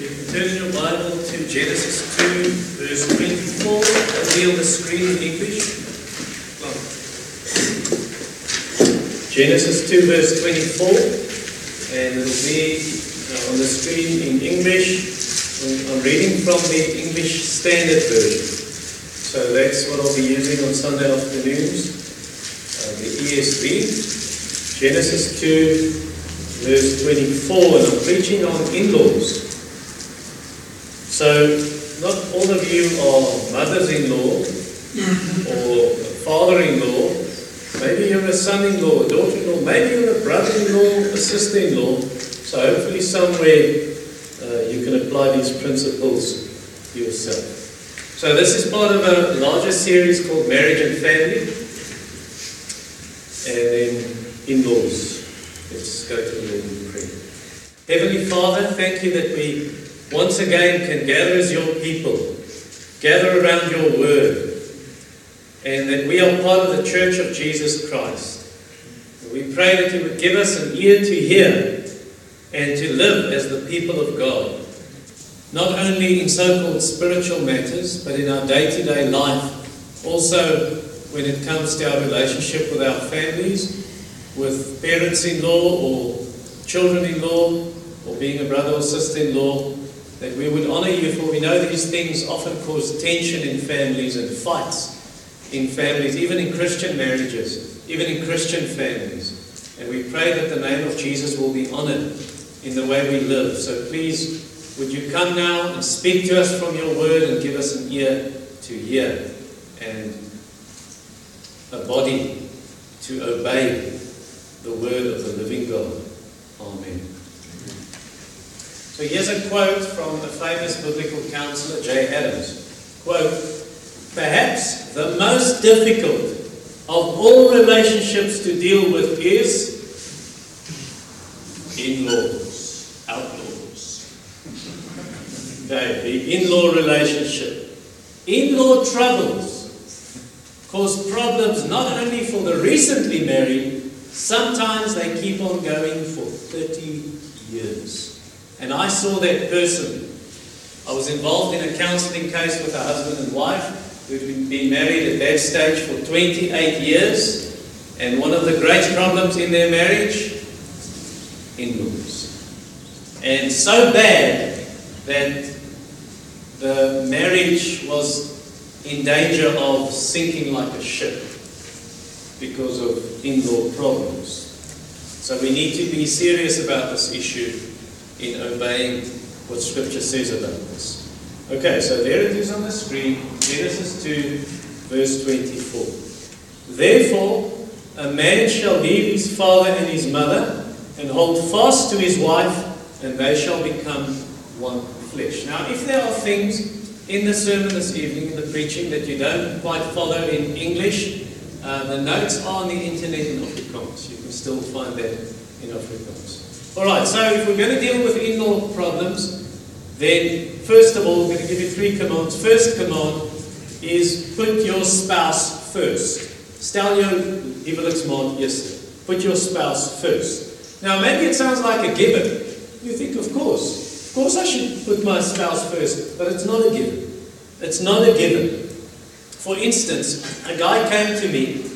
Turn your Bible to Genesis 2, verse 24. I'll be on the screen in English. Genesis 2, verse 24. And it'll be uh, on the screen in English. I'm reading from the English Standard Version. So that's what I'll be using on Sunday afternoons. Uh, the ESV. Genesis 2, verse 24. And I'm preaching on in laws. So, not all of you are mothers in law or father in law. Maybe you're a son in law, a daughter in law. Maybe you're a brother in law, a sister in law. So, hopefully, somewhere uh, you can apply these principles yourself. So, this is part of a larger series called Marriage and Family. And then in laws. Let's go to the Lord in prayer. Heavenly Father, thank you that we once again can gather as your people, gather around your word, and that we are part of the church of Jesus Christ. We pray that you would give us an ear to hear and to live as the people of God, not only in so called spiritual matters, but in our day to day life, also when it comes to our relationship with our families, with parents in law or children in law, or being a brother or sister in law, that we would honor you, for we know these things often cause tension in families and fights in families, even in Christian marriages, even in Christian families. And we pray that the name of Jesus will be honored in the way we live. So please, would you come now and speak to us from your word and give us an ear to hear and a body to obey the word of the living God. Amen. So here's a quote from the famous biblical counselor, Jay Adams. Quote, Perhaps the most difficult of all relationships to deal with is in-laws, outlaws. Okay, the in-law relationship. In-law troubles cause problems not only for the recently married, sometimes they keep on going for 30 years. And I saw that person. I was involved in a counseling case with a husband and wife who'd been married at that stage for 28 years. And one of the great problems in their marriage, in-laws. And so bad that the marriage was in danger of sinking like a ship because of in-law problems. So we need to be serious about this issue in obeying what Scripture says about this. Okay, so there it is on the screen Genesis 2, verse 24. Therefore, a man shall leave his father and his mother and hold fast to his wife, and they shall become one flesh. Now, if there are things in the sermon this evening, in the preaching, that you don't quite follow in English, uh, the notes are on the internet in Afrikaans. You can still find that in Afrikaans. All right, so if we're going to deal with in-law problems, then first of all, we're going to give you three commands. First command is put your spouse first. Jou huweliksmaat yes. Put your spouse first. Now, maybe it sounds like a given. You think, of course, of course I should put my spouse first, but it's not a given. It's not a given. For instance, a guy came to me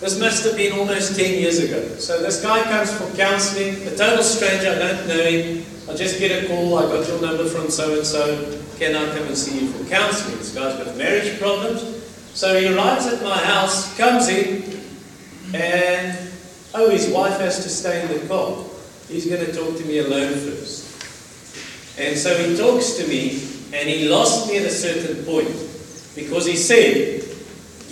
this must have been almost 10 years ago. So this guy comes for counseling, a total stranger, I don't know him. I just get a call, I got your number from so and so. Can I come and see you for counseling? This guy's got marriage problems. So he arrives at my house, comes in, and oh, his wife has to stay in the car. He's going to talk to me alone first. And so he talks to me, and he lost me at a certain point because he said,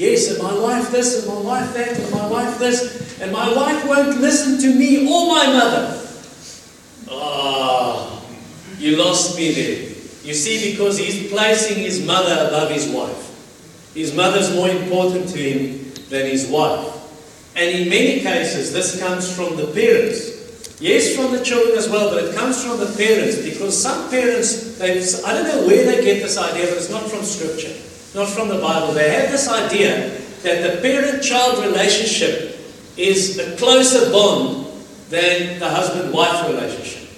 Yes, and my wife this, and my wife that, and my wife this, and my wife won't listen to me or my mother. Ah, you lost me there. You see, because he's placing his mother above his wife. His mother's more important to him than his wife. And in many cases, this comes from the parents. Yes, from the children as well, but it comes from the parents because some parents, I don't know where they get this idea, but it's not from Scripture not from the Bible. They have this idea that the parent child relationship is a closer bond than the husband wife relationship.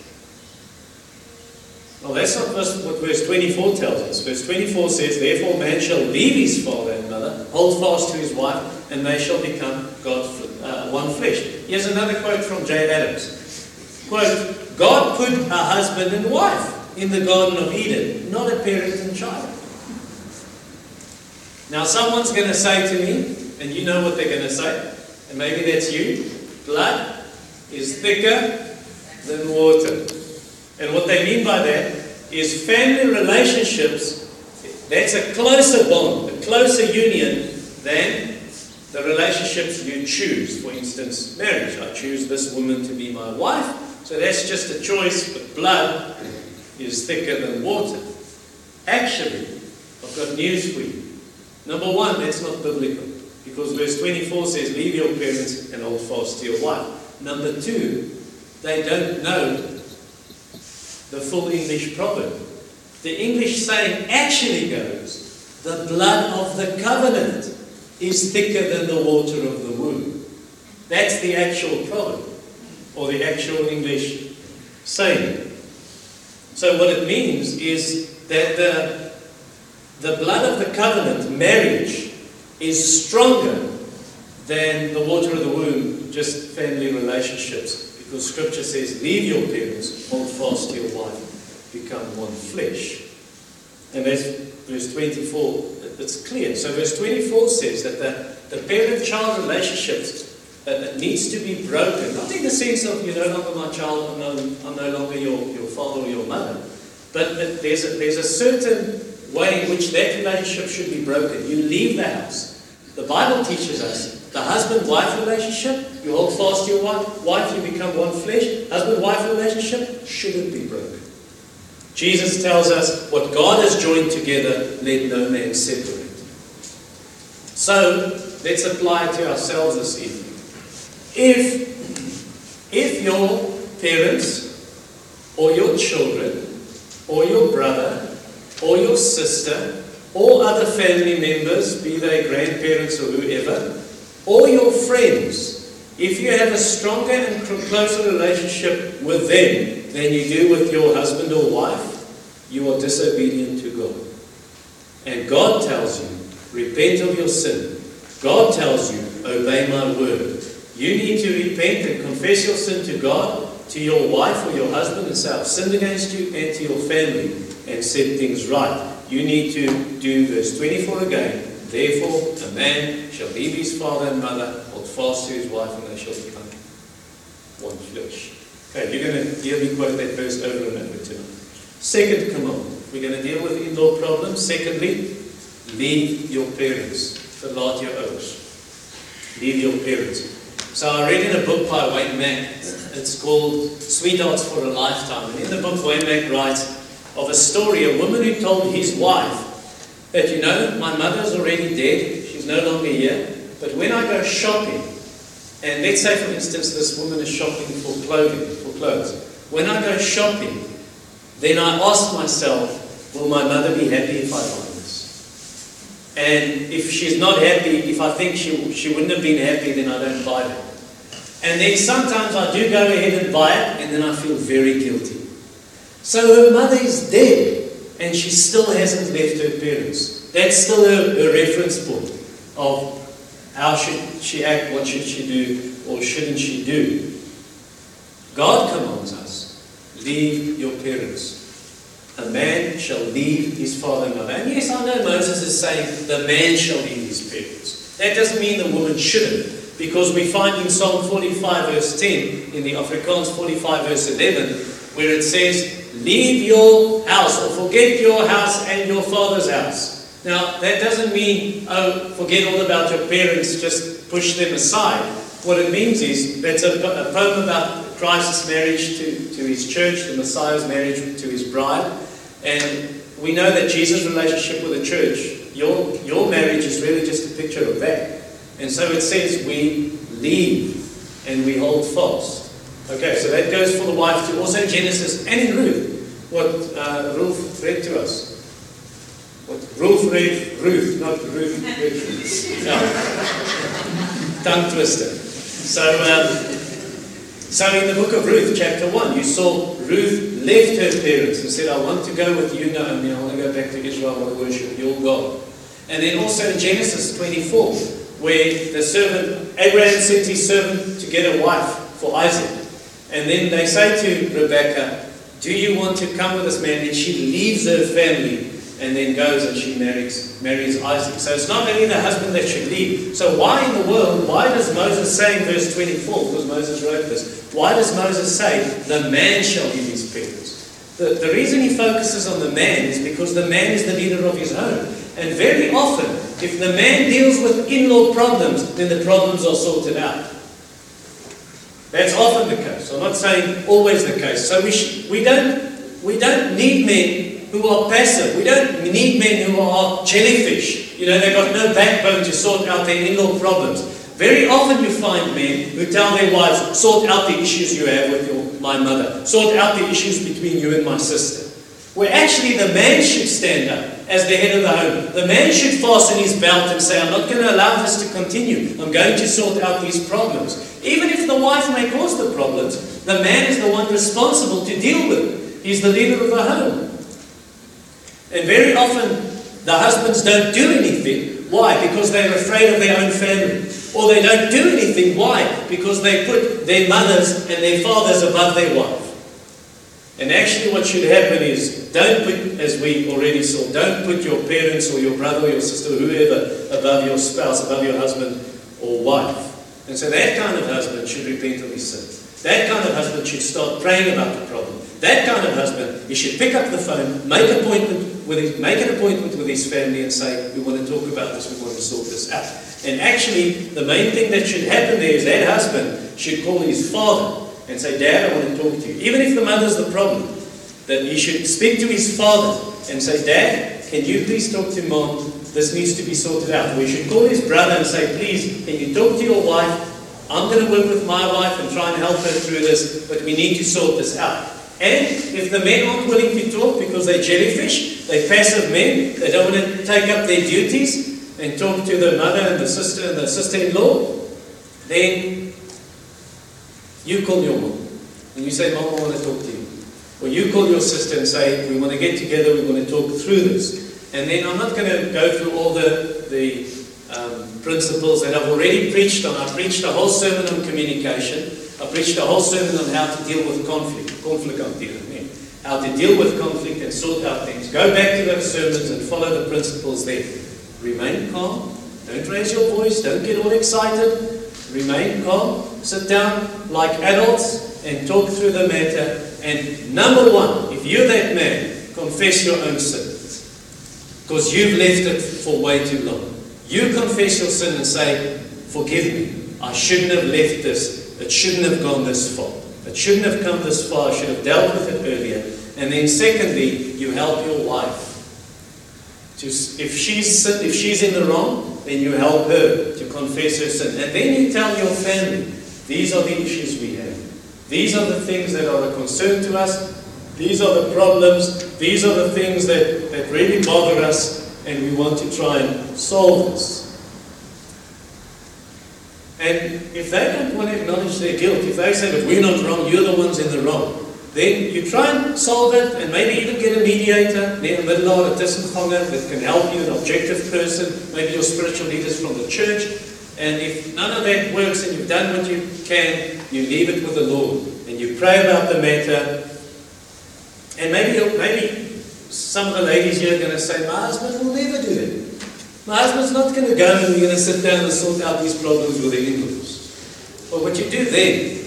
Well, that's not what verse 24 tells us. Verse 24 says, Therefore man shall leave his father and mother, hold fast to his wife, and they shall become God, uh, one flesh. Here's another quote from Jay Adams. Quote, God put a husband and wife in the Garden of Eden, not a parent and child. Now someone's going to say to me, and you know what they're going to say, and maybe that's you, blood is thicker than water. And what they mean by that is family relationships, that's a closer bond, a closer union than the relationships you choose. For instance, marriage. I choose this woman to be my wife, so that's just a choice, but blood is thicker than water. Actually, I've got news for you. Number one, that's not biblical. Because verse 24 says, Leave your parents and hold fast to your wife. Number two, they don't know the full English proverb. The English saying actually goes, the blood of the covenant is thicker than the water of the womb. That's the actual proverb, or the actual English saying. So what it means is that the, the blood of the covenant, marriage, is stronger than the water of the womb, just family relationships. Because scripture says, leave your parents, hold fast to your wife, become one flesh. And that's verse 24, it's clear. So verse 24 says that the, the parent-child relationships uh, needs to be broken. Not in the sense of you're no longer my child, I'm no, I'm no longer your, your father or your mother. But there's a, there's a certain way in which that relationship should be broken. You leave the house. The Bible teaches us the husband-wife relationship, you hold fast to your wife, wife, you become one flesh. Husband-wife relationship shouldn't be broken. Jesus tells us, what God has joined together, let no man separate. So, let's apply it to ourselves this evening. If, if your parents, or your children, or your brother, or your sister, or other family members, be they grandparents or whoever, or your friends, if you have a stronger and closer relationship with them than you do with your husband or wife, you are disobedient to God. And God tells you, repent of your sin. God tells you, obey my word. You need to repent and confess your sin to God, to your wife or your husband, and say, I've sinned against you and to your family, and set things right. You need to do verse 24 again. Therefore, a man shall leave his father and mother, hold fast to his wife, and they shall become one flesh. Okay, you're going to hear me quote that verse over and over tonight. Second command. We're going to deal with in-law problems. Secondly, leave your parents. Verlaat your ouers. Leave your parents. So I read in a book by Wayne Mack. It's called Sweethearts for a Lifetime. And in the book, Wayne Mack writes of a story, a woman who told his wife that, you know, my mother's already dead, she's no longer here, but when I go shopping, and let's say, for instance, this woman is shopping for clothing, for clothes. When I go shopping, then I ask myself, will my mother be happy if I buy this? And if she's not happy, if I think she, she wouldn't have been happy, then I don't buy it. And then sometimes I do go ahead and buy it, and then I feel very guilty. So her mother is dead and she still hasn't left her parents. That's still her, her reference point of how should she act, what should she do, or shouldn't she do. God commands us, leave your parents. A man shall leave his father and mother. And yes, I know Moses is saying the man shall leave his parents. That doesn't mean the woman shouldn't, because we find in Psalm 45 verse 10, in the Afrikaans 45 verse 11, where it says, Leave your house or forget your house and your father's house. Now, that doesn't mean, oh, forget all about your parents, just push them aside. What it means is, that's a, a poem about Christ's marriage to, to his church, the Messiah's marriage to his bride. And we know that Jesus' relationship with the church, your, your marriage is really just a picture of that. And so it says we leave and we hold fast. Okay, so that goes for the wife too. Also Genesis and in Ruth, what uh, Ruth read to us. What Ruth read, Ruth, not Ruth read. no. Tongue twister. So, um, So in the book of Ruth, chapter 1, you saw Ruth left her parents and said, I want to go with you, Naomi. I want to go back to Israel. To worship your God. And then also in Genesis 24, where the servant, Abraham sent his servant to get a wife for Isaac. And then they say to Rebekah, Do you want to come with this man? And she leaves her family and then goes and she marries, marries Isaac. So it's not only the husband that should leave. So why in the world, why does Moses say in verse 24, because Moses wrote this, why does Moses say the man shall be his parents? The, the reason he focuses on the man is because the man is the leader of his home. And very often, if the man deals with in-law problems, then the problems are sorted out. That's often the case. I'm not saying always the case. So we, sh- we, don't, we don't need men who are passive. We don't need men who are jellyfish. You know, they've got no backbone to sort out their in-law problems. Very often you find men who tell their wives, sort out the issues you have with your, my mother. Sort out the issues between you and my sister. Where actually the man should stand up as the head of the home. The man should fasten his belt and say, I'm not going to allow this to continue. I'm going to sort out these problems. Even if the wife may cause the problems, the man is the one responsible to deal with. He's the leader of the home. And very often, the husbands don't do anything. Why? Because they're afraid of their own family. Or they don't do anything. Why? Because they put their mothers and their fathers above their wife. And actually, what should happen is don't put, as we already saw, don't put your parents or your brother or your sister whoever above your spouse, above your husband or wife. And so that kind of husband should repent of his sins. That kind of husband should start praying about the problem. That kind of husband, he should pick up the phone, make appointment with his, make an appointment with his family and say, we want to talk about this, we want to sort this out. And actually, the main thing that should happen there is that husband should call his father and say, Dad, I want to talk to you. Even if the mother's the problem, that he should speak to his father and say, Dad, can you please talk to mom? This needs to be sorted out. We should call his brother and say, please, can you talk to your wife? I'm going to work with my wife and try and help her through this, but we need to sort this out. And if the men aren't willing to talk because they're jellyfish, they're passive men, they don't want to take up their duties and talk to the mother and the sister and the sister-in-law, then you call your mom and you say, Mom, I want to talk to you. Or you call your sister and say, we want to get together, we want to talk through this. And then I'm not going to go through all the, the um, principles that I've already preached on. I preached a whole sermon on communication. I preached a whole sermon on how to deal with conflict. Conflict I'm dealing with. How to deal with conflict and sort out things. Go back to those sermons and follow the principles there. Remain calm. Don't raise your voice. Don't get all excited. Remain calm. Sit down like adults and talk through the matter. And number one, if you're that man, confess your own sins. Because you've left it for way too long. You confess your sin and say, Forgive me. I shouldn't have left this it shouldn't have gone this far. It shouldn't have come this far. I should have dealt with it earlier. And then, secondly, you help your wife. To, if, she's, if she's in the wrong, then you help her to confess her sin. And then you tell your family, these are the issues we have. These are the things that are a concern to us. These are the problems. These are the things that, that really bother us. And we want to try and solve this. And if they don't want to acknowledge their guilt, if they say, but we're not wrong, you're the ones in the wrong, then you try and solve it and maybe even get a mediator, near middle of a tussenganger that can help you, an objective person, maybe your spiritual leaders from the church. And if none of that works and you've done what you can, you leave it with the Lord and you pray about the matter. And maybe, maybe some of the ladies here are going to say, My husband will never do it. My husband's not going to go and you're going to sit down and sort out these problems with the in-laws. But what you do then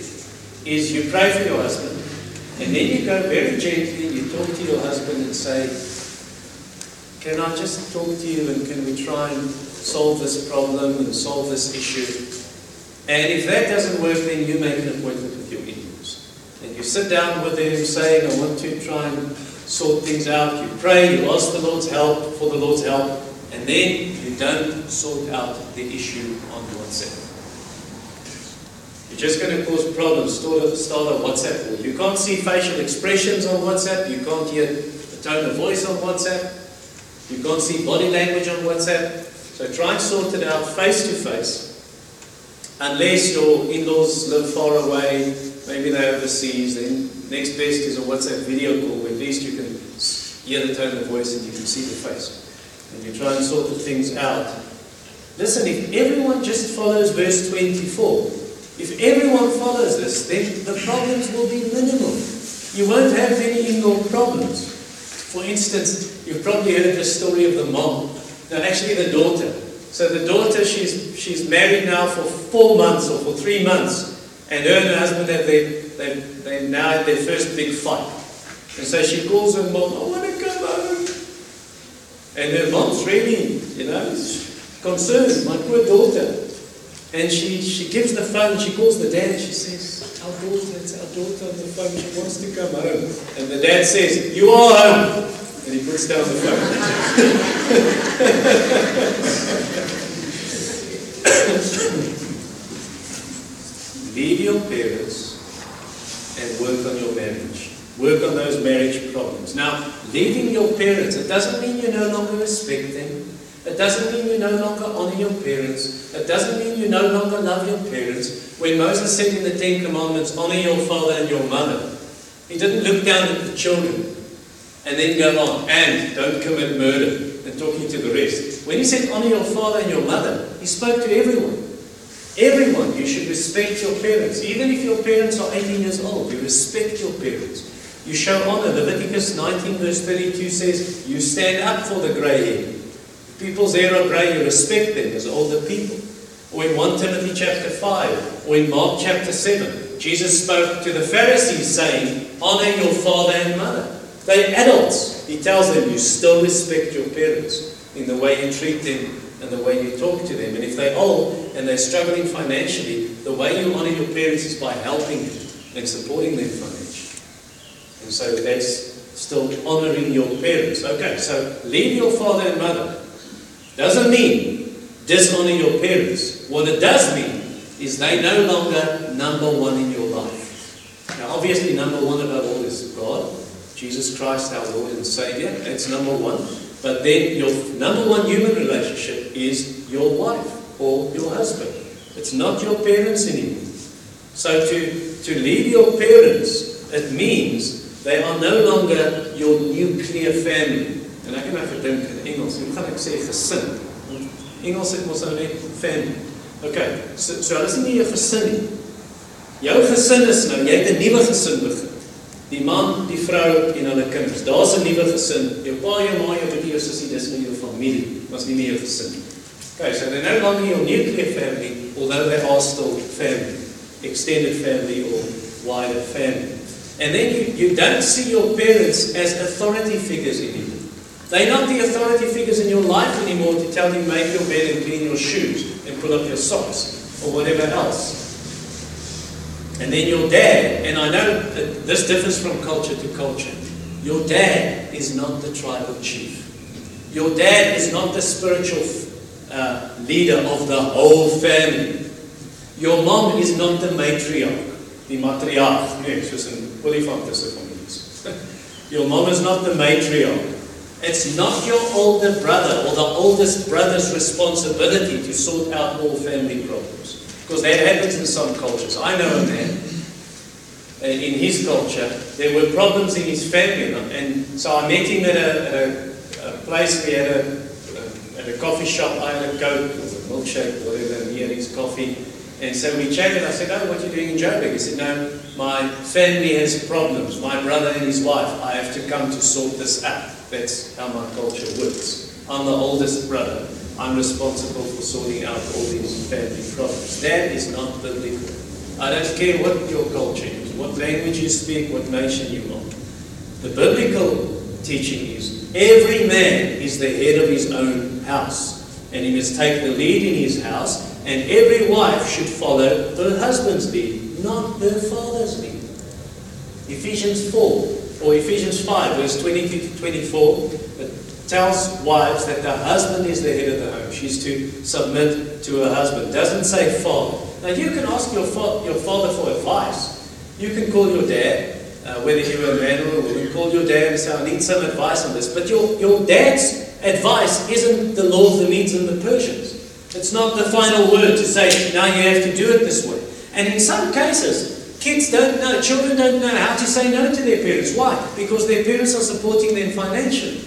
is you pray for your husband, and then you go very gently, and you talk to your husband and say, Can I just talk to you and can we try and solve this problem and solve this issue? And if that doesn't work, then you make an appointment with your in-laws. You sit down with them saying, I want to try and sort things out. You pray, you ask the Lord's help for the Lord's help. And then you don't sort out the issue on WhatsApp. You're just going to cause problems. Start a, WhatsApp call. You can't see facial expressions on WhatsApp. You can't hear the tone of voice on WhatsApp. You can't see body language on WhatsApp. So try and sort it out face to face. Unless your in-laws live far away maybe they're overseas, then next best is a WhatsApp video call where at least you can hear the tone of voice and you can see the face. And you try and sort the things out. Listen, if everyone just follows verse 24, if everyone follows this, then the problems will be minimal. You won't have any in-law problems. For instance, you've probably heard the story of the mom. No, actually the daughter. So the daughter, she's, she's married now for four months or for three months. And her and her husband have their, they, they now had their first big fight. And so she calls her mom, I want to come home. And her mom's really, you know, concerned, my poor daughter. And she, she gives the phone, she calls the dad, and she says, Our daughter, it's our daughter on the phone, she wants to come home. And the dad says, You are home. And he puts down the phone. Leave your parents and work on your marriage. Work on those marriage problems. Now, leaving your parents, it doesn't mean you no longer respect them. It doesn't mean you no longer honor your parents. It doesn't mean you no longer love your parents. When Moses said in the Ten Commandments, honor your father and your mother, he didn't look down at the children and then go on, and don't commit murder, and talking to the rest. When he said honor your father and your mother, he spoke to everyone. Everyone, you should respect your parents. Even if your parents are 18 years old, you respect your parents. You show honor. Leviticus 19, verse 32 says, You stand up for the grey hair. People's hair are grey, you respect them as older people. Or in 1 Timothy chapter 5, or in Mark chapter 7, Jesus spoke to the Pharisees saying, Honor your father and mother. They're adults. He tells them, You still respect your parents in the way you treat them and the way you talk to them. And if they're old and they're struggling financially, the way you honor your parents is by helping them and supporting them financially. And so that's still honoring your parents. Okay, so leave your father and mother. Doesn't mean dishonor your parents. What it does mean is they no longer number one in your life. Now, obviously, number one above all is God, Jesus Christ, our Lord and Savior. That's number one. But then your number one human relationship is your wife or your husband. It's not your parents anymore. So to, to leave your parents, it means they are no longer your nuclear family. En ek het nou gedink in Engels, hoe gaan ek sê gesin? Engels het mos nou net family. Okay, so so hulle is nie 'n gesin nie. Jou gesin is nou, jy het 'n nuwe gesin begin. Die man, die vrou en hulle kinders. Daar's 'n nuwe gesin. Jou pa, jou ma, jou broer, jou sussie, dis nou jou familie. Was nie meer jou gesin nie. Okay, so they're no longer your nuclear family, although they are still family, extended family or wider family. And then you, you don't see your parents as authority figures anymore. They're not the authority figures in your life anymore to tell you make your bed and clean your shoes and put up your socks or whatever else. And then your dad, and I know that this differs from culture to culture. Your dad is not the tribal chief. Your dad is not the spiritual uh, leader of the whole family. Your mom is not the matriarch, the matriarch. Nee, soos in olifantisse families. Your mom is not the matriarch. It's not your older brother or the oldest brother's responsibility to sort out all family problems. Because that happens in some cultures. I know a man, uh, in his culture, there were problems in his family. And so I met him at a, at a, a place, we had a, um, at a coffee shop, I had a Coke, or a milkshake, whatever, and he had his coffee. And so we chatted. I said, Oh, what are you doing in Joburg? He said, No, my family has problems. My brother and his wife. I have to come to sort this out. That's how my culture works. I'm the oldest brother. I'm responsible for sorting out all these family problems. That is not biblical. I don't care what your culture is, what language you speak, what nation you are. The biblical teaching is every man is the head of his own house, and he must take the lead in his house, and every wife should follow her husband's lead, not her father's lead. Ephesians 4 or Ephesians 5, verse 22 to 24, it tells wives that the husband is the head of the home. She's to submit to her husband. Doesn't say father. Now you can ask your, fa- your father for advice. You can call your dad, uh, whether you're a man or a woman, call your dad and say, I need some advice on this. But your, your dad's advice isn't the law of the Medes and the Persians. It's not the final word to say, now you have to do it this way. And in some cases, Kids don't know, children don't know how to say no to their parents. Why? Because their parents are supporting them financially.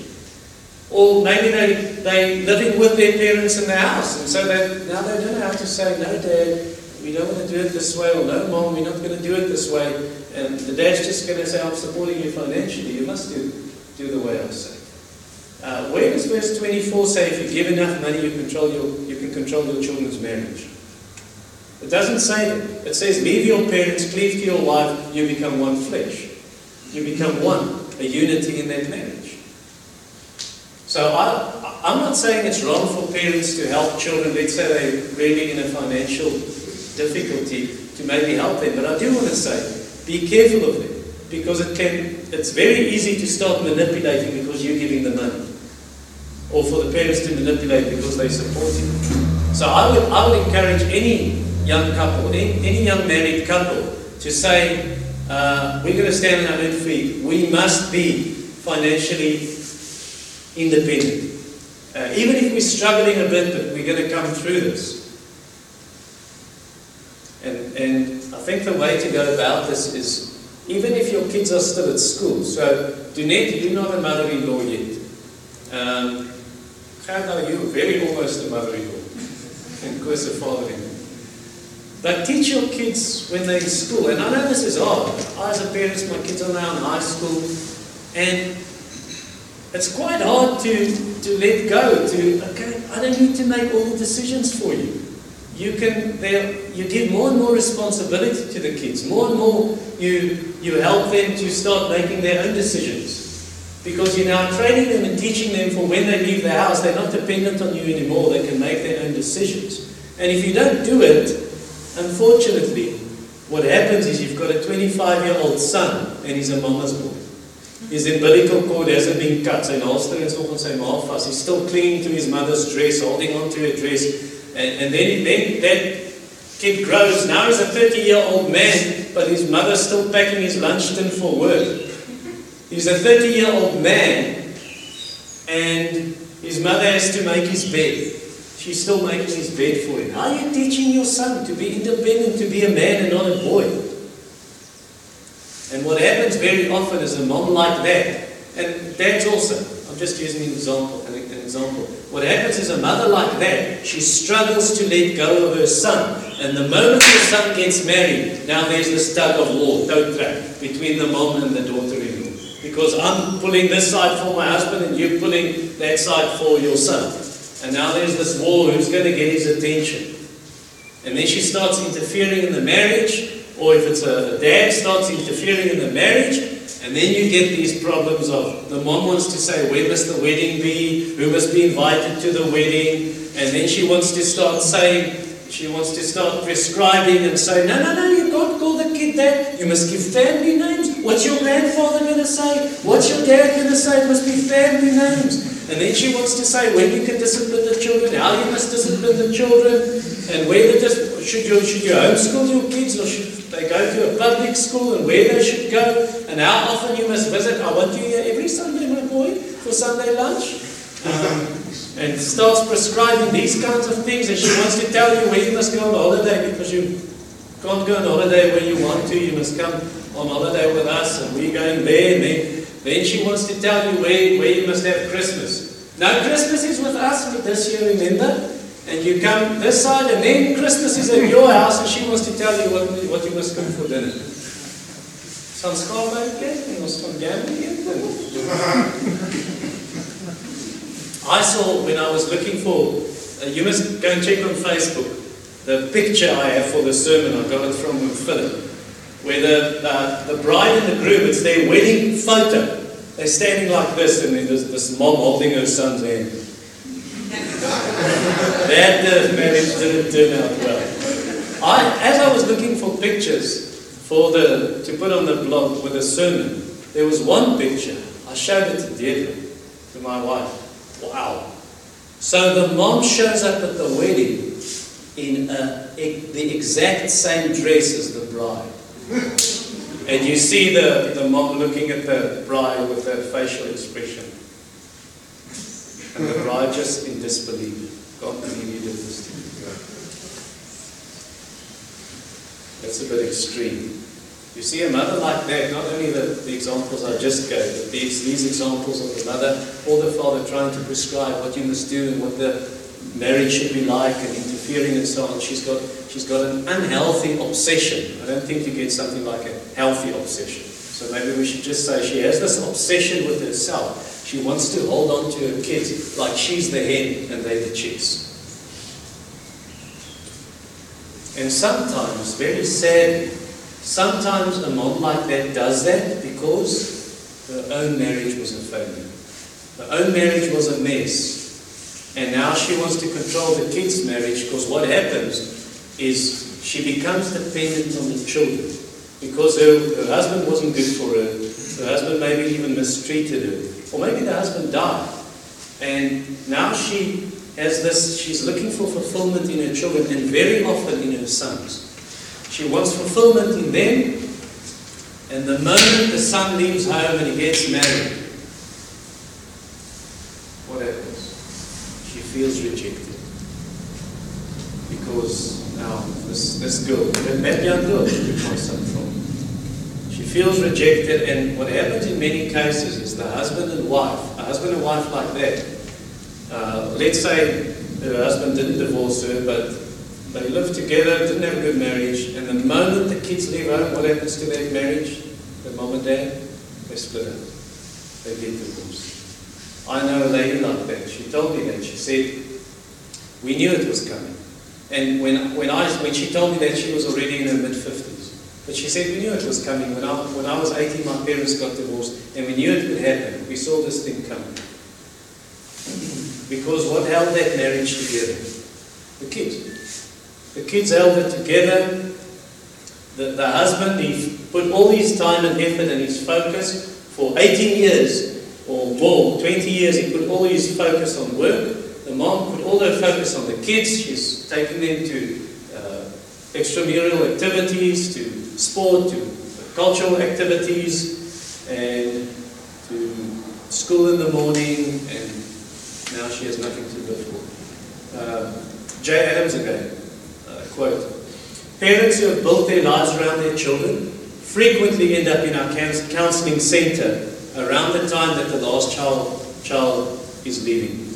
Or maybe they, they living with their parents in the house, and so they, now they don't have to say, no, Dad, we don't want to do it this way, or no, Mom, we're not going to do it this way. And the dad's just going to say, I'm supporting you financially. You must do, do the way I say. Uh, where does verse 24 say if you give enough money, you, control your, you can control your children's marriage? It doesn't say that. It says, leave your parents, cleave to your wife, you become one flesh. You become one, a unity in that marriage. So I, I'm not saying it's wrong for parents to help children, let's say they're really in a financial difficulty, to maybe help them. But I do want to say, be careful of them. Because it can, it's very easy to start manipulating because you're giving the money. Or for the parents to manipulate because they support you So I would, I would encourage any young couple, any, any young married couple, to say, uh, we're going to stand on our own feet. We must be financially independent. Uh, even if we're struggling a bit, but we're going to come through this. And, and I think the way to go about this is even if your kids are still at school. So, Dunette, you're not a mother-in-law yet. Um, Gerda, you're very almost a mother-in-law. And Chris, a father-in-law. But teach your kids when they're in school. And I know this is hard. I, as a parent, my kids are now in high school. And it's quite hard to, to let go, to, okay, I don't need to make all the decisions for you. You can, you give more and more responsibility to the kids. More and more you, you help them to start making their own decisions. Because you're now training them and teaching them for when they leave the house, they're not dependent on you anymore. They can make their own decisions. And if you don't do it, unfortunately, what happens is you've got a 25 year old son and he's a mama's boy. His umbilical cord hasn't been cut. Sy naaste is nog sy vas. He's still clinging to his mother's dress, holding on to her dress. And, and then, then that kid grows. Now he's a 30 year old man, but his mother's still packing his lunch tin for work. He's a 30 year old man, and his mother has to make his bed. She's still making his bed for him. How are you teaching your son to be independent, to be a man and not a boy? And what happens very often is a mom like that, and dads also, I'm just using an example, an, an example. What happens is a mother like that, she struggles to let go of her son. And the moment her son gets married, now there's this tug of war, toe track, between the mom and the daughter-in-law. Because I'm pulling this side for my husband and you're pulling that side for your son. And now there's this war, who's going to get his attention? And then she starts interfering in the marriage, or if it's a dad starts interfering in the marriage, and then you get these problems of the mom wants to say, Where must the wedding be? Who must be invited to the wedding? And then she wants to start saying, she wants to start prescribing and say, no, no, no, you can't call the kid that. You must give family names. What's your grandfather going to say? What's your dad going to say? It must be family names. And then she wants to say when you can discipline the children, how you must discipline the children, and whether dis- should you should you homeschool your kids or should they go to a public school and where they should go, and how often you must visit. I want you here every Sunday, my boy, for Sunday lunch. Um, and starts prescribing these kinds of things, and she wants to tell you where you must go on holiday because you can't go on holiday where you want to. You must come on holiday with us, and we're going there. And then, then she wants to tell you where, where you must have Christmas. Now, Christmas is with us this year, remember? And you come this side, and then Christmas is at your house, and she wants to tell you what, what you must cook for dinner. Gaan skaal by en ons eet. I saw when I was looking for, uh, you must go and check on Facebook, the picture I have for the sermon. I got it from Philip, where the, uh, the bride and the groom, it's their wedding photo. They're standing like this, and then there's this mom holding her son's hand. that uh, marriage didn't turn out well. I, as I was looking for pictures for the to put on the blog with the sermon, there was one picture. I showed it to Deirdre, to my wife. Wow. So the mom shows up at the wedding in a, the exact same dress as the bride. And you see the, the mom looking at the bride with her facial expression. And the bride just in disbelief. God believe you did this to me. That's a bit extreme. You see a mother like that, not only the, the examples I just gave, but these, these examples of the mother or the father trying to prescribe what you must do and what the marriage should be like and and so on. She's got, she's got an unhealthy obsession. I don't think you get something like a healthy obsession. So maybe we should just say she has this obsession with herself. She wants to hold on to her kids like she's the head and they're the chicks. And sometimes, very sad, sometimes a mom like that does that because her own marriage was a failure. Her own marriage was a mess. And now she wants to control the kids' marriage because what happens is she becomes dependent on the children. Because her, her husband wasn't good for her, her husband maybe even mistreated her, or maybe the husband died. And now she has this, she's looking for fulfillment in her children and very often in her sons. She wants fulfillment in them, and the moment the son leaves home and he gets married, what happens? She feels rejected. Because now this, this girl, that young girl took my son from. She feels rejected, and what happens in many cases is the husband and wife, a husband and wife like that, uh, let's say her husband didn't divorce her, but they lived together, didn't have a good marriage, and the moment the kids leave home, what happens to their marriage? The mom and dad, they split up. They get divorced. I know lady like that. She told me that. She said, we knew it was coming. And when, when, I, when she told me that, she was already in her mid-50s. But she said, we knew it was coming. When I, when I was 18, my parents got divorced, and we knew it would happen. We saw this thing coming. Because what held that marriage together? The kids. The kids held it together. The, the husband, he put all his time and effort and his focus for 18 years or more, 20 years, he put all his focus on work. The mom put all her focus on the kids. She's taking them to uh, extramural activities, to sport, to cultural activities, and to school in the morning, and now she has nothing to live for. Uh, Jay Adams again, uh, quote, Parents who have built their lives around their children frequently end up in our counseling center around the time that the last child, child is leaving.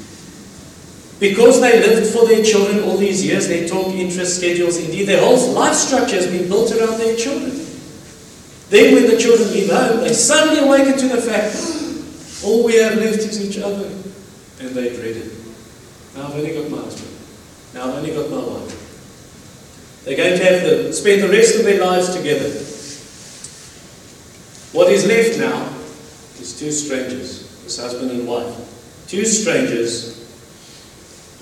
Because they lived for their children all these years, their talk, interest, schedules, indeed their whole life structure has been built around their children. Then when the children leave home, they suddenly awaken to the fact, all we have left is each other and they dread it. Now I've only got my husband. Now I've only got my wife. They're going to have to spend the rest of their lives together. What is left now is two strangers, this husband and wife. Two strangers.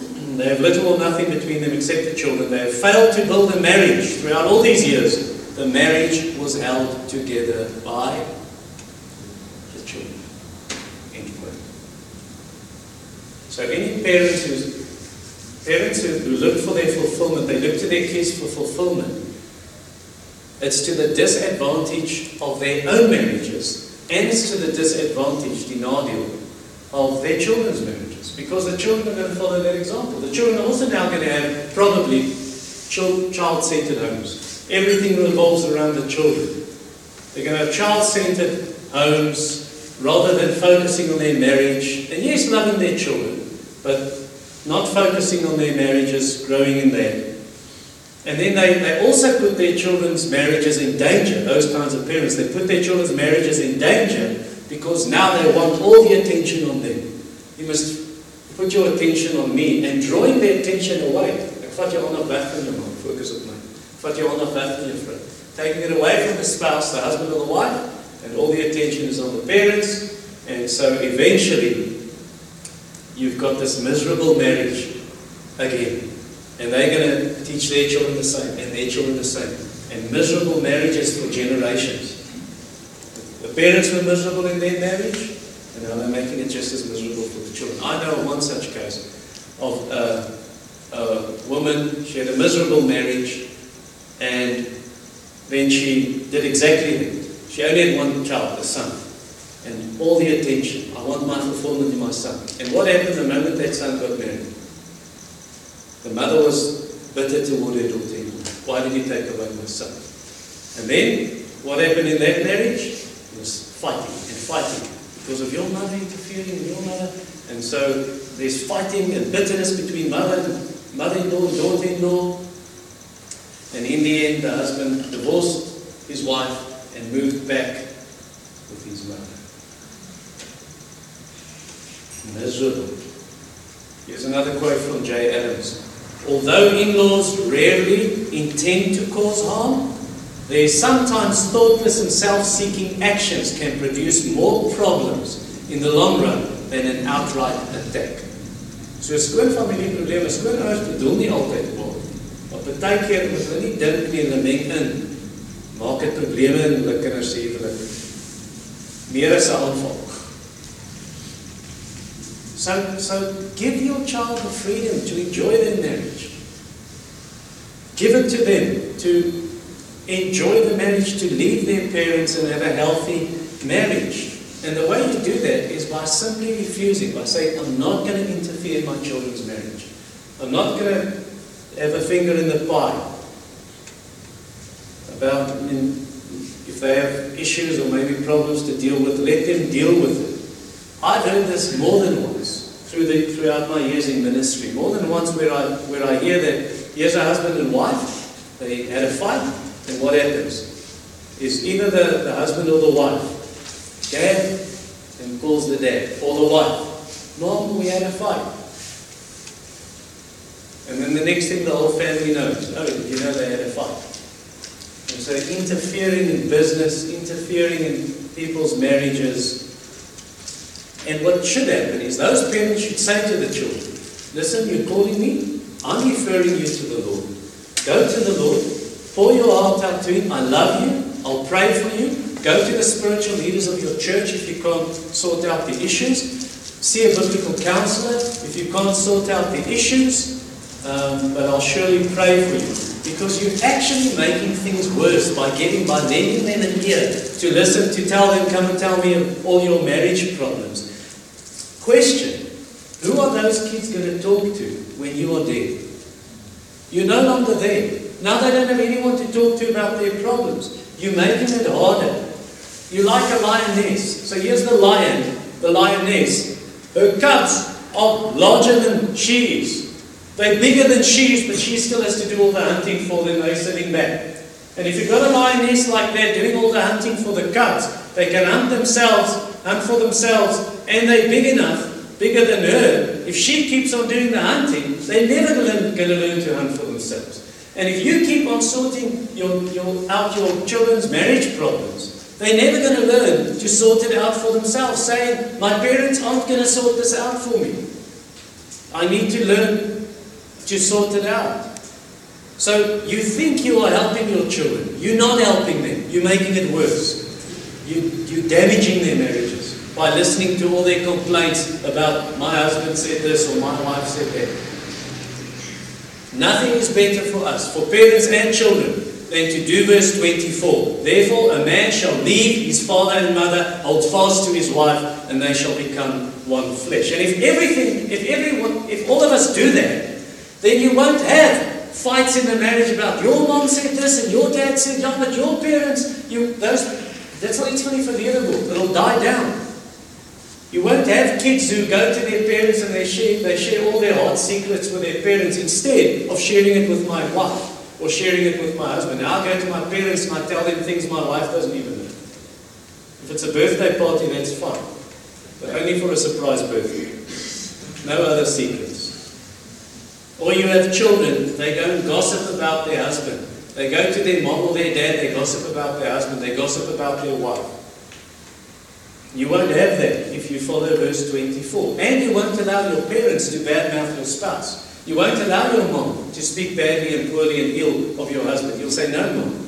They have little or nothing between them except the children. They have failed to build a marriage throughout all these years. The marriage was held together by the children. End quote. So any parents who parents who look for their fulfillment, they look to their kids for fulfillment. It's to the disadvantage of their own marriages, and it's to the disadvantage, Dinadio, of their children's marriages. Because the children are going to follow that example. The children are also now going to have probably child-centered homes. Everything revolves around the children. They're going to have child-centered homes rather than focusing on their marriage. And yes, loving their children but not focusing on their marriages, growing in that. And then they, they also put their children's marriages in danger, those kinds of parents. They put their children's marriages in danger because now they want all the attention on them. You must put your attention on me and drawing their attention away. Focus op. Taking it away from the spouse, the husband or the wife, and all the attention is on the parents. And so eventually you've got this miserable marriage again. And they're going to teach their children the same, and their children the same. And miserable marriages for generations. The parents were miserable in their marriage, and now they're making it just as miserable for the children. I know one such case of a, a woman, she had a miserable marriage, and then she did exactly that. She only had one child, a son and all the attention. I want my fulfillment in my son. And what happened the moment that son got married? The mother was bitter toward her daughter. Why did you take away my son? And then what happened in that marriage? It was fighting and fighting because of your mother interfering and your mother. And so there's fighting and bitterness between mother mother-in-law and daughter-in-law. And in the end, the husband divorced his wife and moved back with his mother. Miserable. Here's another quote from Jay Adams. Although in-laws rarely intend to cause harm, their sometimes thoughtless and self-seeking actions can produce more problems in the long run than an outright attack. So skoonfamilie probleme, skoonouers bedoel nie altyd kwaad. Maar baie keer moet hulle nie dink nie hulle meng in. Maak dit probleme in hulle kinders se huwelik. Meer as 'n aanval. So, so give your child the freedom to enjoy their marriage. Give it to them to enjoy the marriage, to leave their parents and have a healthy marriage. And the way you do that is by simply refusing, by saying, I'm not going to interfere in my children's marriage. I'm not going to have a finger in the pie about I mean, if they have issues or maybe problems to deal with, let them deal with it. I've heard this more than once through the, throughout my years in ministry. More than once where I, where I hear that here's a husband and wife, they had a fight, and what happens? Is either the, the husband or the wife Dad, and calls the dad, or the wife. Mom, we had a fight. And then the next thing the whole family knows, oh, you know they had a fight. And so interfering in business, interfering in people's marriages. And what should happen is those parents should say to the children, listen, you're calling me? I'm referring you to the Lord. Go to the Lord, pour your heart out to Him. I love you. I'll pray for you. Go to the spiritual leaders of your church if you can't sort out the issues. See a biblical counselor if you can't sort out the issues. Um, but I'll surely pray for you. Because you're actually making things worse by getting by lending them an ear to listen, to tell them, come and tell me all your marriage problems. Question Who are those kids going to talk to when you are dead? You're no longer there. Now they don't have anyone to talk to about their problems. You're making it harder. You like a lioness. So here's the lion, the lioness. Her cubs are larger than she is. They're bigger than she is, but she still has to do all the hunting for them. They're sitting back. And if you've got a lioness like that doing all the hunting for the cubs, they can hunt themselves, hunt for themselves, and they're big enough, bigger than her. If she keeps on doing the hunting, they're never going to learn to hunt for themselves. And if you keep on sorting your, your, out your children's marriage problems, they're never going to learn to sort it out for themselves, saying, My parents aren't going to sort this out for me. I need to learn to sort it out. So you think you are helping your children. You're not helping them. You're making it worse. You, you're damaging their marriages by listening to all their complaints about my husband said this or my wife said that. Nothing is better for us, for parents and children, than to do verse 24. Therefore, a man shall leave his father and mother, hold fast to his wife, and they shall become one flesh. And if everything, if everyone, if all of us do that, then you won't have fights in the marriage about your mom said this and your dad said that, but your parents, you those that's not it's funny for the other book. It'll die down. You won't have kids who go to their parents and they share, they share all their heart secrets with their parents instead of sharing it with my wife or sharing it with my husband. Now I go to my parents and I tell them things my wife doesn't even know. If it's a birthday party, that's fine. But only for a surprise birthday. No other secrets. Or you have children, they go and gossip about their husband. They go to their mom or their dad, they gossip about their husband, they gossip about their wife. You won't have that if you follow verse 24. And you won't allow your parents to badmouth your spouse. You won't allow your mom to speak badly and poorly and ill of your husband. You'll say, No, mom,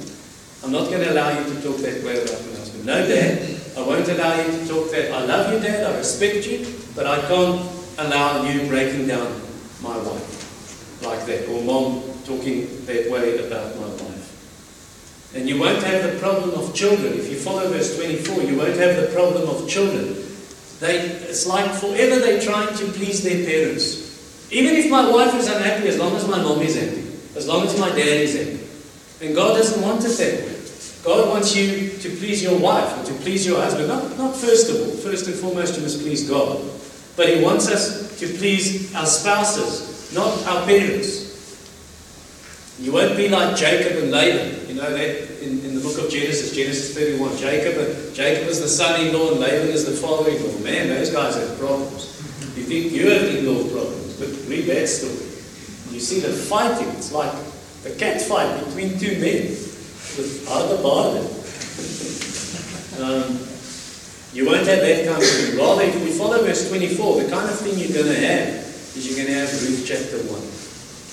I'm not going to allow you to talk that way about my husband. No, dad, I won't allow you to talk that. I love you, dad, I respect you, but I can't allow you breaking down my wife like that, or mom talking that way about my wife. And you won't have the problem of children. If you follow verse 24, you won't have the problem of children. They, it's like forever they're trying to please their parents. Even if my wife is unhappy, as long as my mom is happy, as long as my dad is happy. And God doesn't want it that way. God wants you to please your wife or to please your husband. Not, not first of all. First and foremost, you must please God. But He wants us to please our spouses, not our parents. You won't be like Jacob and Laban. You know that in, in the book of Genesis, Genesis 31. Jacob, and, Jacob is the son-in-law and Laban is the father-in-law. Man, those guys have problems. You think you have in-law problems, but read that story. You see the fighting. It's like a cat fight between two men with harde baarden. um, you won't have that kind of thing. Rather, if we follow verse 24, the kind of thing you're going to have is you're going to have Ruth chapter 1.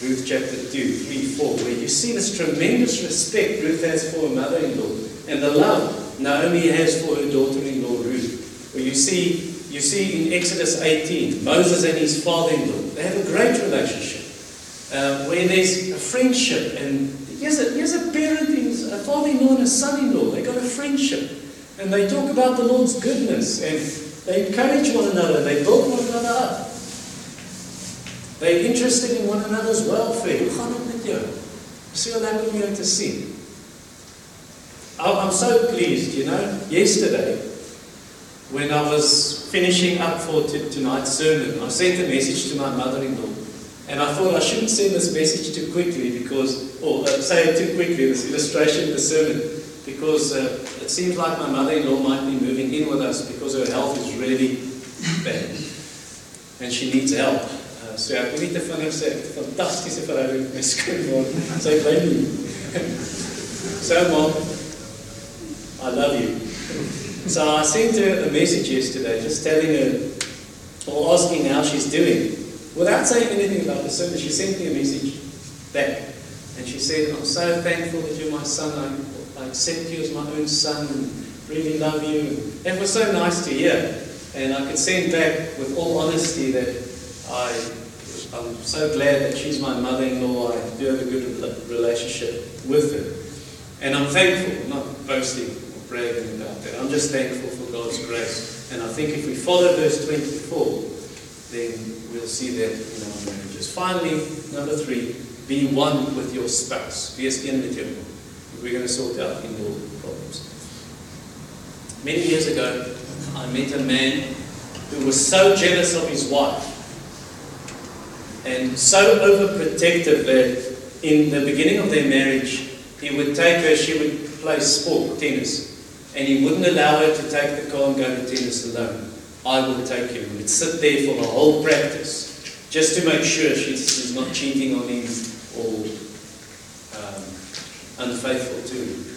Ruth chapter 2, 3, 4, where you see this tremendous respect Ruth has for her mother-in-law and the love Naomi has for her daughter-in-law Ruth. Where you see, you see in Exodus 18, Moses and his father-in-law, they have a great relationship. Uh, where there's a friendship and here's a, here's a parent, a father-in-law and a son-in-law. They got a friendship. And they talk about the Lord's goodness and they encourage one another, they build one another up. They're interested in one another's welfare. Dis so lekker om jou te sien. I'm so pleased, you know. Yesterday, when I was finishing up for tonight's sermon, I sent a message to my mother-in-law. And I thought I shouldn't send this message too quickly because, or uh, say it too quickly, this illustration of the sermon, because uh, it seems like my mother-in-law might be moving in with us because her health is really bad. And she needs help. So ek weet nie te vinnig sê ek fantastiese verhouding met my skoonma. Sy bly nie. So mom, I love you. So I sent her a message yesterday just telling her or asking how she's doing. Without saying anything about the service, she sent me a message back. And she said, I'm so thankful that you're my son. I, I accept you as my own son and really love you. And it was so nice to hear. And I could send back with all honesty that I I'm so glad that she's my mother-in-law. I do have a good relationship with her. And I'm thankful, not boasting or bragging about that. I'm just thankful for God's grace. And I think if we follow verse 24, then we'll see that in our marriages. Finally, number three, be one with your spouse. Wees een met jou. We're going to sort out in-law problems. Many years ago, I met a man who was so jealous of his wife and so overprotective that in the beginning of their marriage, he would take her, she would play sport, tennis, and he wouldn't allow her to take the car and go to tennis alone. I would take you. We'd sit there for the whole practice just to make sure she's not cheating on him or um, unfaithful to him.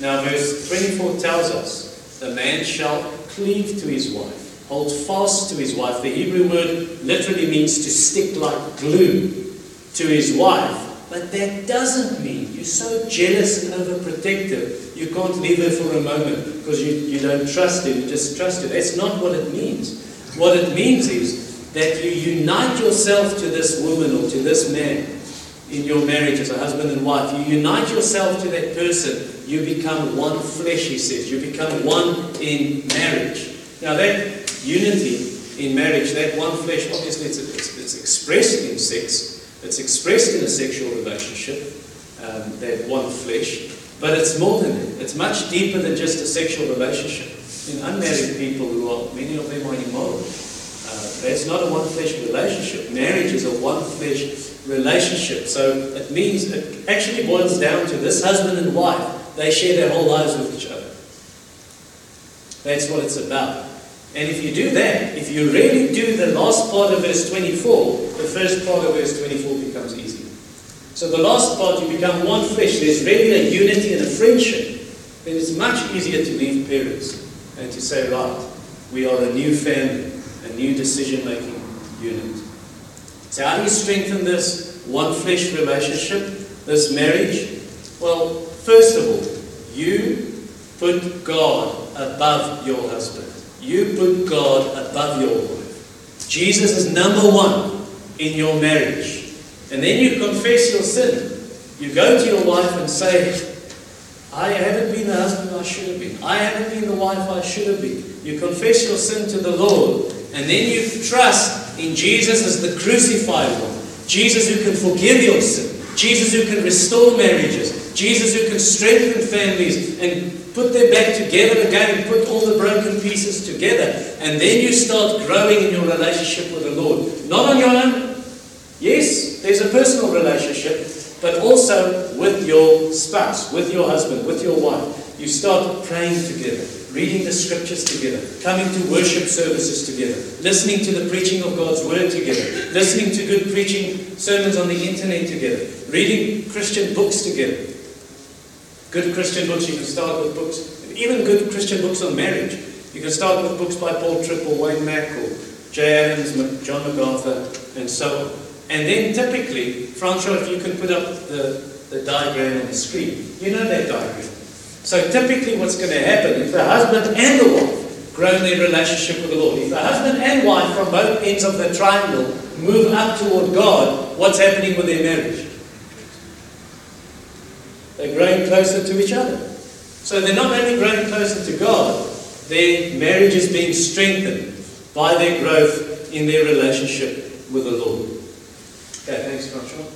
Now, verse 24 tells us the man shall cleave to his wife hold fast to his wife. The Hebrew word literally means to stick like glue to his wife. But that doesn't mean you're so jealous and overprotective you can't leave her for a moment because you, you don't trust her, you just trust her. That's not what it means. What it means is that you unite yourself to this woman or to this man in your marriage as a husband and wife. You unite yourself to that person. You become one flesh, he says. You become one in marriage. Now, that unity in marriage, that one flesh, obviously it's, it's, it's expressed in sex, it's expressed in a sexual relationship, um, that one flesh, but it's more than that. It's much deeper than just a sexual relationship. In unmarried people who are, many of them are immoral, uh, that's not a one flesh relationship. Marriage is a one flesh relationship. So it means, it actually boils down to this husband and wife, they share their whole lives with each other. That's what it's about. And if you do that, if you really do the last part of verse 24, the first part of verse 24 becomes easy. So the last part, you become one flesh. There's really a unity and a friendship. Then it's much easier to leave parents and to say, right, we are a new family, a new decision-making unit. So how do you strengthen this one flesh relationship, this marriage? Well, first of all, you put God above your husband. You put God above your wife. Jesus is number one in your marriage. And then you confess your sin. You go to your wife and say, I haven't been the husband I should have been. I haven't been the wife I should have been. You confess your sin to the Lord. And then you trust in Jesus as the crucified one. Jesus who can forgive your sin. Jesus who can restore marriages. Jesus who can strengthen families and put them back together again, and put all the broken pieces together. And then you start growing in your relationship with the Lord. Not on your own. Yes, there's a personal relationship, but also with your spouse, with your husband, with your wife. You start praying together, reading the scriptures together, coming to worship services together, listening to the preaching of God's word together, listening to good preaching sermons on the internet together, reading Christian books together. Good Christian books, you can start with books, even good Christian books on marriage. You can start with books by Paul Tripp or Wayne Mack or Jay Adams, John MacArthur, and so on. And then typically, Francois, if you can put up the, the diagram on the screen, you know that diagram. So typically what's going to happen, if the husband and the wife grow in their relationship with the Lord, if the husband and wife from both ends of the triangle move up toward God, what's happening with their marriage? They're growing closer to each other. So they're not only growing closer to God, their marriage is being strengthened by their growth in their relationship with the Lord. Okay, thanks, Francois.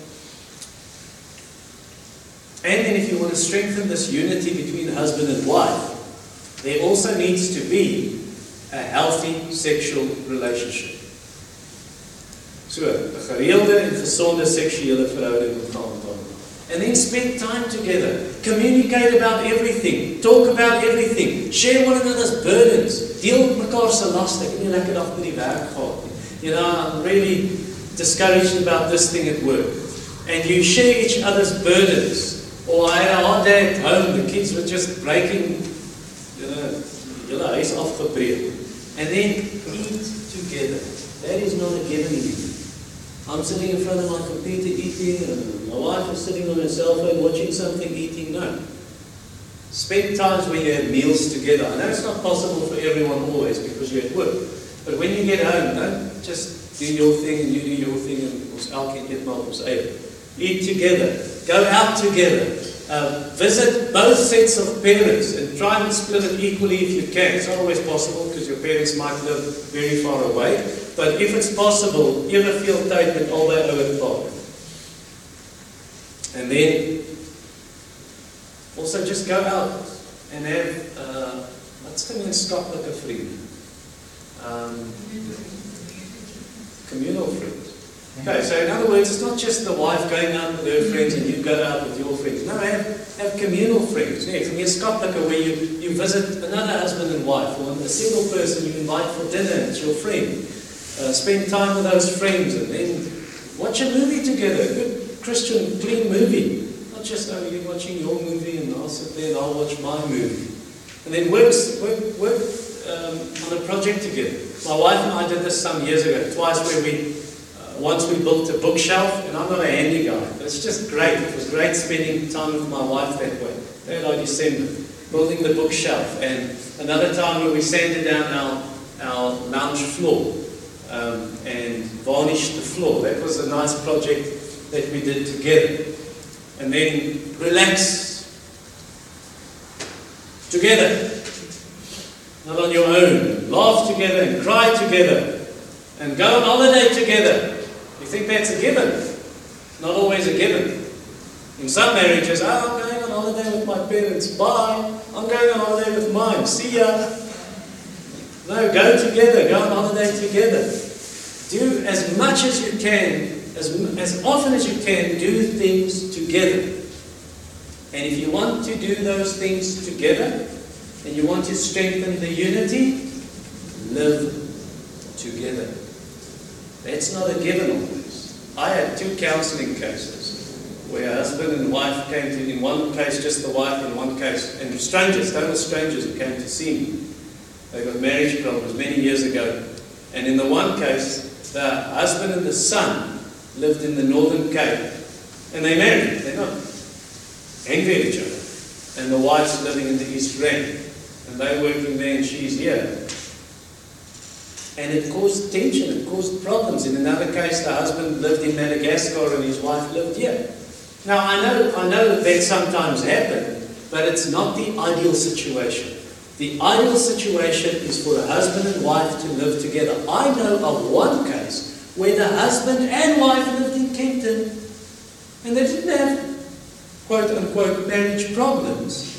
And then if you want to strengthen this unity between husband and wife, there also needs to be a healthy sexual relationship. So, 'n gereelde en gesonde seksuele verhouding dan. And then spend time together. Communicate about everything. Talk about everything. Share one another's burdens. Deel met mekaar se laste. Ek het nie lekker dag by die werk gehad. You know, I'm really discouraged about this thing at work. And you share each other's burdens. Or I had a hard day at home. The kids were just breaking, you know, julle huis afgebreek. And then eat together. That is not a given anymore. I'm sitting in front of my computer eating, and my wife is sitting on her cell phone watching something, eating. No. Spend times when you have meals together. I know it's not possible for everyone always because you're at work. But when you get home, don't just do your thing and you do your thing and eet maar op ons eie. Eat together. Go out together. Uh, visit both sets of parents and try and split it equally if you can. It's not always possible because your parents might live very far away. But if it's possible, tyd met albei ouer pa. And then also just go out and have uh wat's gemeenskaplike vriende? Um communal friends. Okay, so in other words, it's not just the wife going out with her friends and you go out with your friends. No, have, have communal friends. Yeah, gemeenskaplike where you, you visit another husband and wife or a single person you invite for dinner, it's your friend. Uh, spend time with those friends and then watch a movie together, a good Christian, clean movie. Not just, oh, you're watching your movie and I'll sit there and I'll watch my movie. And then work, work, work um, on a project together. My wife and I did this some years ago, twice where we, uh, once we built a bookshelf, and I'm not a handy guy, it's just great. It was great spending time with my wife that way. That I December, building the bookshelf. And another time where we sanded down our, our lounge floor um, and varnished the floor. That was a nice project that we did together. And then relax together, not on your own. Laugh together and cry together and go on holiday together. You think that's a given? Not always a given. In some marriages, oh, I'm going on holiday with my parents. Bye. I'm going on holiday with mine. See ya. No, go together. Go on holiday together. Do as much as you can, as, as often as you can, do things together. And if you want to do those things together, and you want to strengthen the unity, live together. That's not a given always. I had two counseling cases where husband and wife came to, in one case just the wife, in one case, and strangers, total strangers who came to see me. They got marriage problems many years ago. And in the one case, the husband and the son lived in the Northern Cape. And they married. They're not angry at each other. And the wife's living in the East Rand. And they're working there and she's here. And it caused tension, it caused problems. In another case, the husband lived in Madagascar and his wife lived here. Now, I know, I know that sometimes happen, but it's not the ideal situation. The ideal situation is for a husband and wife to live together. I know of one case where the husband and wife lived in Kempton and they didn't have quote unquote marriage problems.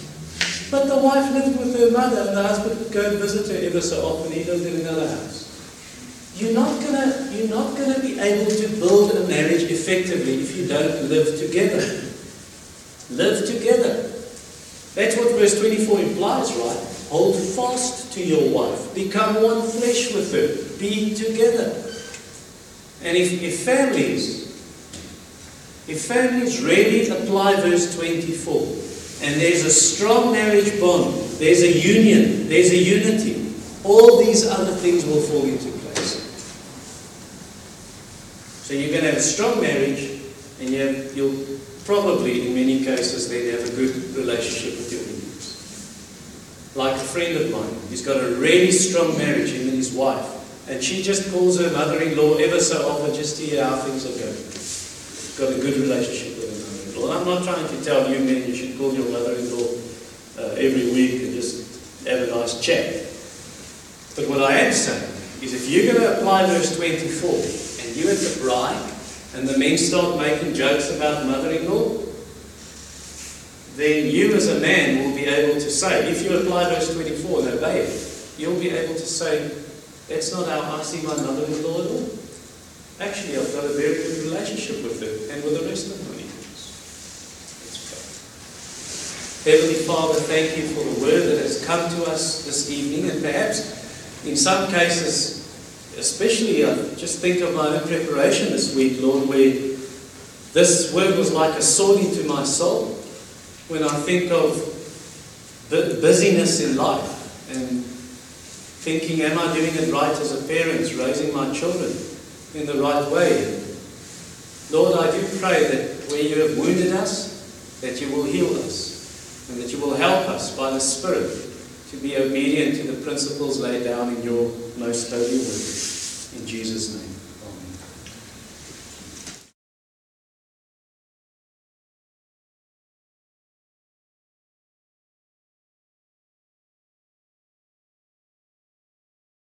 But the wife lived with her mother and the husband would go and visit her ever so often. He lived in another house. You're not gonna you're not gonna be able to build a marriage effectively if you don't live together. Live together. That's what verse 24 implies, right? Hold fast to your wife. Become one flesh with her. Be together. And if, if families, if families really apply verse 24, and there's a strong marriage bond, there's a union, there's a unity, all these other things will fall into place. So you're going to have a strong marriage, and you you'll probably, in many cases, then have a good relationship with your. Like a friend of mine, he's got a really strong marriage, him and his wife. And she just calls her mother-in-law ever so often just to hear how things are going. Got a good relationship with her mother-in-law. And I'm not trying to tell you men you should call your mother-in-law uh, every week and just have a nice chat. But what I am saying is if you're going to apply verse 24 and you at the bride and the men start making jokes about mother-in-law, then you as a man will be able to say, if you apply verse 24 and obey it, you'll be able to say, that's not how I see my mother-in-law at all. Actually, I've got a very good relationship with her and with the rest of my in-laws. Heavenly Father, thank you for the word that has come to us this evening, and perhaps in some cases especially I just think of my own preparation this week, Lord, where this word was like a sword into my soul. When I think of the busyness in life and thinking, am I doing it right as a parent, raising my children in the right way? Lord, I do pray that where you have wounded us, that you will heal us and that you will help us by the Spirit to be obedient to the principles laid down in your most holy word.